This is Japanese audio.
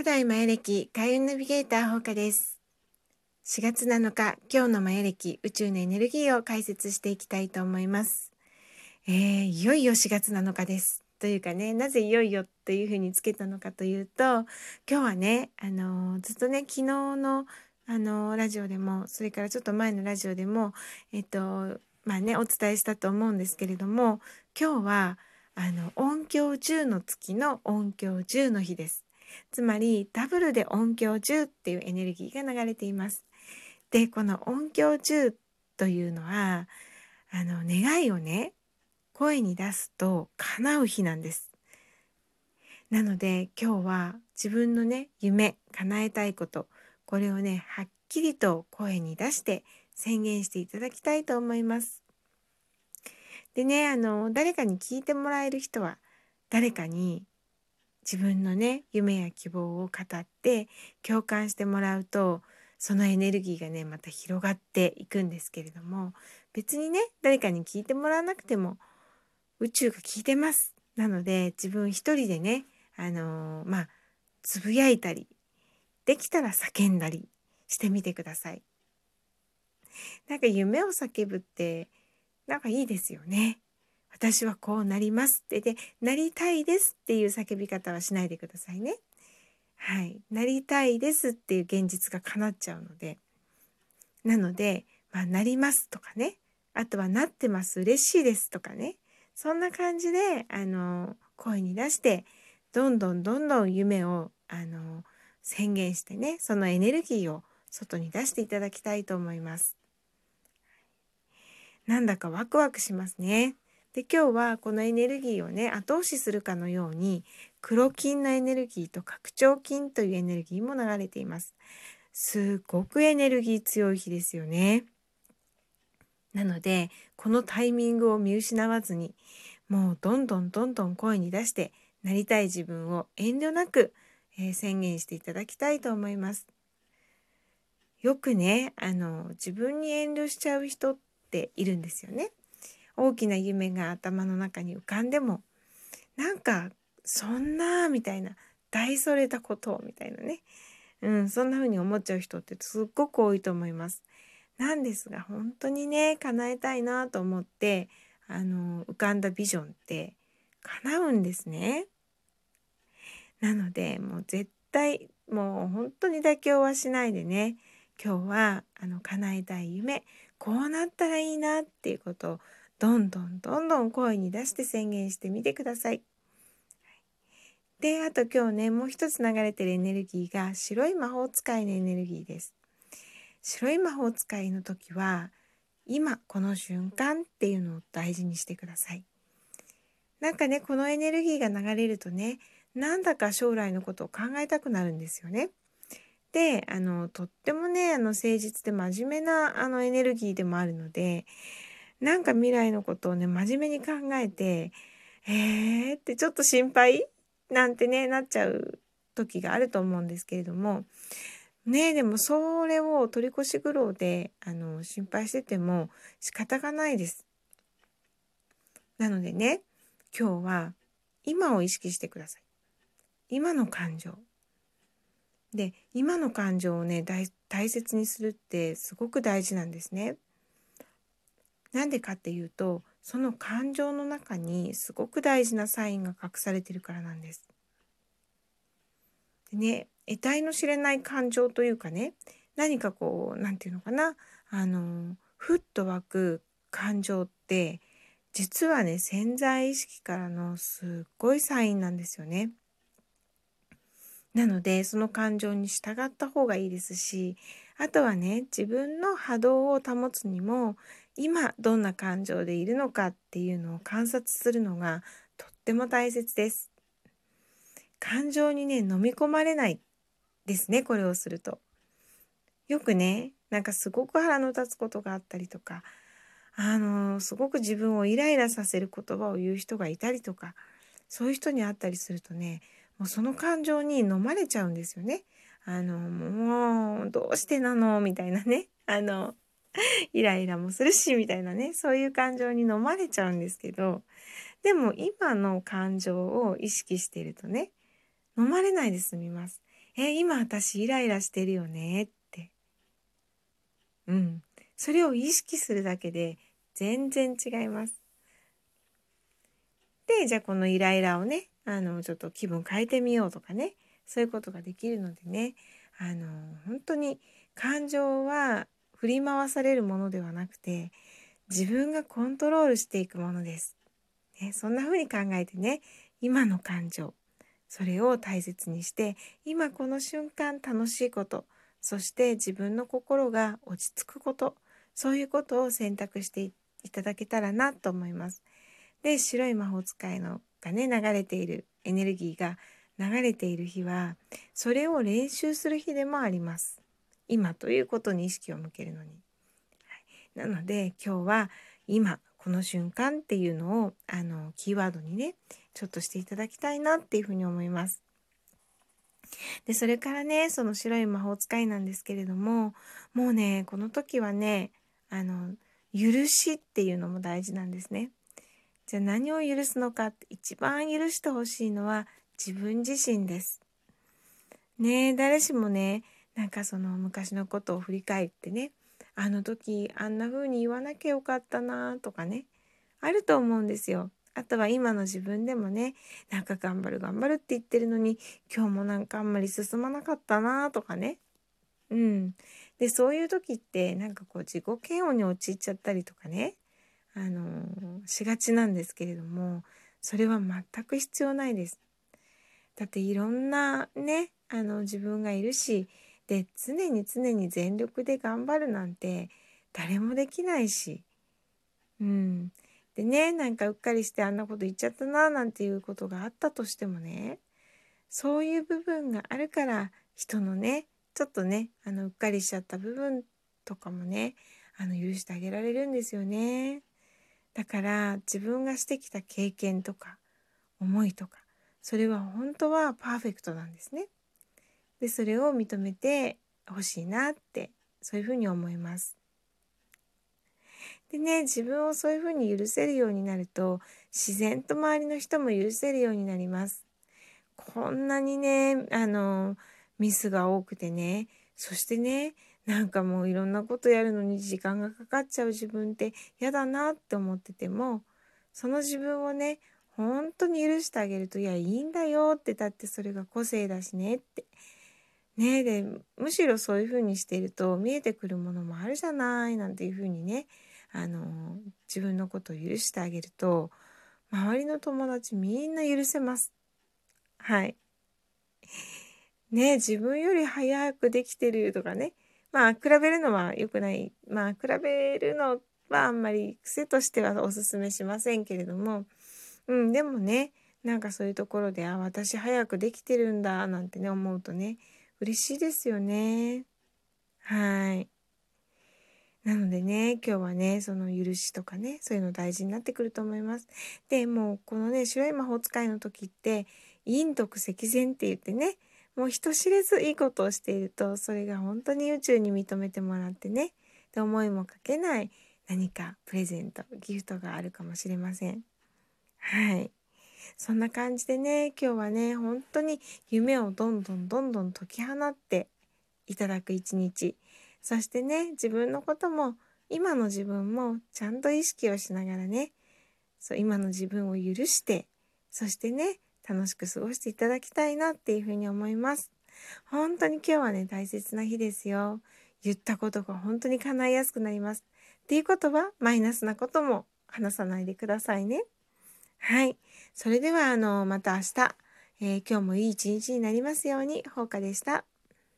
古代マヤ歴開運ナビゲーター放課です。4月7日、今日のマヤ歴宇宙のエネルギーを解説していきたいと思います。えー、いよいよ4月7日です。というかね、なぜいよいよというふうにつけたのかというと、今日はね、あのー、ずっとね、昨日のあのー、ラジオでも、それからちょっと前のラジオでも、えっと、まあね、お伝えしたと思うんですけれども、今日は、あの、音響10の月の音響10の日です。つまりダブルで音響10っていうエネルギーが流れています。でこの音響10というのはあの願いをね声に出すと叶う日なんです。なので今日は自分のね夢叶えたいことこれをねはっきりと声に出して宣言していただきたいと思います。でねあの誰かに聞いてもらえる人は誰かに自分のね夢や希望を語って共感してもらうとそのエネルギーがねまた広がっていくんですけれども別にね誰かに聞いてもらわなくても宇宙が聞いてます。なので自分一人でねあのー、まあつぶやいたりできたら叫んだりしてみてください。なんか夢を叫ぶってなんかいいですよね。私はこうなりますってで、なりたいですっていう叫び方はしないでくださいね。はい。なりたいですっていう現実が叶っちゃうので。なので、まあ、なりますとかね。あとはなってます。嬉しいですとかね。そんな感じで、あの、声に出して、どんどんどんどん夢を、あの、宣言してね、そのエネルギーを外に出していただきたいと思います。なんだかワクワクしますね。で今日はこのエネルギーをね後押しするかのように黒金のエネルギーと拡張金というエネルギーも流れています。すごくエネルギー強い日ですよね。なのでこのタイミングを見失わずにもうどんどんどんどん声に出してなりたい自分を遠慮なく、えー、宣言していただきたいと思います。よくねあの自分に遠慮しちゃう人っているんですよね。大きな夢が頭の中に浮かんでもなんかそんなみたいな大それたことみたいなね、うん、そんな風に思っちゃう人ってすっごく多いと思います。なんですが本当にね叶えたいなと思ってあの浮かんだビジョンって叶うんですね。なのでもう絶対もう本当に妥協はしないでね今日はあの叶えたい夢こうなったらいいなっていうことをどんどんどんどん声に出して宣言してみてください。で、あと今日ね、もう一つ流れてるエネルギーが白い魔法使いのエネルギーです。白い魔法使いの時は、今この瞬間っていうのを大事にしてください。なんかね、このエネルギーが流れるとね、なんだか将来のことを考えたくなるんですよね。で、あの、とってもね、あの、誠実で真面目な、あの、エネルギーでもあるので、なんか未来のことをね、真面目に考えて、えー？ってちょっと心配？なんてね、なっちゃう時があると思うんですけれども、ねでもそれを取り越し苦労で、あの、心配してても仕方がないです。なのでね、今日は今を意識してください。今の感情。で、今の感情をね、大切にするってすごく大事なんですね。なんでかっていうとその感情の中にすごく大事なサインが隠されてるからなんです。でね得体の知れない感情というかね何かこう何て言うのかなあのふっと湧く感情って実はね潜在意識からのすっごいサインなんですよね。なのでその感情に従った方がいいですしあとはね自分の波動を保つにも今どんな感情でいるのかっていうのを観察するのがとっても大切です。感情にね飲み込まれないですねこれをすると。よくねなんかすごく腹の立つことがあったりとかあのすごく自分をイライラさせる言葉を言う人がいたりとかそういう人に会ったりするとねもうその感情に飲まれちゃうんですよね。あの、もう、どうしてなの？みたいなね。あの、イライラもするし、みたいなね。そういう感情に飲まれちゃうんですけど、でも今の感情を意識してるとね、飲まれないで済みます。え、今私イライラしてるよね？って。うん。それを意識するだけで全然違います。で、じゃあこのイライラをね、あの、ちょっと気分変えてみようとかね、そういうことができるのでね、あの、本当に感情は振り回されるものではなくて、自分がコントロールしていくものです。ね、そんな風に考えてね、今の感情、それを大切にして、今この瞬間楽しいこと、そして自分の心が落ち着くこと、そういうことを選択していただけたらなと思います。で、白い魔法使いのがね、流れているエネルギーが流れている日は、それを練習する日でもあります。今ということに意識を向けるのに。はい、なので、今日は今、この瞬間っていうのを、あの、キーワードにね、ちょっとしていただきたいなっていうふうに思います。で、それからね、その白い魔法使いなんですけれども、もうね、この時はね、あの、許しっていうのも大事なんですね。じゃあ何を許すのかって一番許してほしいのは自分自身です。ね誰しもね、なんかその昔のことを振り返ってね、あの時あんな風に言わなきゃよかったなとかね、あると思うんですよ。あとは今の自分でもね、なんか頑張る頑張るって言ってるのに、今日もなんかあんまり進まなかったなとかね。うん。で、そういう時って、なんかこう自己嫌悪に陥っちゃったりとかね、あのしがちなんですけれどもそれは全く必要ないです。だっていろんなねあの自分がいるしで常に常に全力で頑張るなんて誰もできないしうんでねなんかうっかりしてあんなこと言っちゃったななんていうことがあったとしてもねそういう部分があるから人のねちょっとねあのうっかりしちゃった部分とかもねあの許してあげられるんですよね。だから自分がしてきた経験とか思いとかそれは本当はパーフェクトなんですね。でそれを認めてほしいなってそういうふうに思います。でね自分をそういうふうに許せるようになると自然と周りの人も許せるようになります。こんなにねあのミスが多くてねそしてねなんかもういろんなことやるのに時間がかかっちゃう自分って嫌だなって思っててもその自分をね本当に許してあげるといやいいんだよってだってそれが個性だしねって。ねでむしろそういう風にしていると見えてくるものもあるじゃないなんていう風にねあの自分のことを許してあげると周りの友達みんな許せます。はい。ね自分より早くできてるとかねまあ、比べるのは良くない。まあ、比べるのはあんまり癖としてはおすすめしませんけれども、うん、でもね、なんかそういうところで、あ、私早くできてるんだ、なんてね、思うとね、嬉しいですよね。はい。なのでね、今日はね、その許しとかね、そういうの大事になってくると思います。で、もうこのね、白い魔法使いの時って、陰徳赤善って言ってね、もう人知れずいいことをしているとそれが本当に宇宙に認めてもらってねで思いもかけない何かプレゼントギフトがあるかもしれません。はい。そんな感じでね今日はね本当に夢をどんどんどんどん解き放っていただく一日。そしてね自分のことも今の自分もちゃんと意識をしながらねそう今の自分を許してそしてね楽しく過ごしていただきたいなっていうふうに思います。本当に今日はね、大切な日ですよ。言ったことが本当に叶いやすくなります。っていうことは、マイナスなことも話さないでくださいね。はい。それでは、あの、また明日、えー、今日もいい一日になりますように、ほうかでした。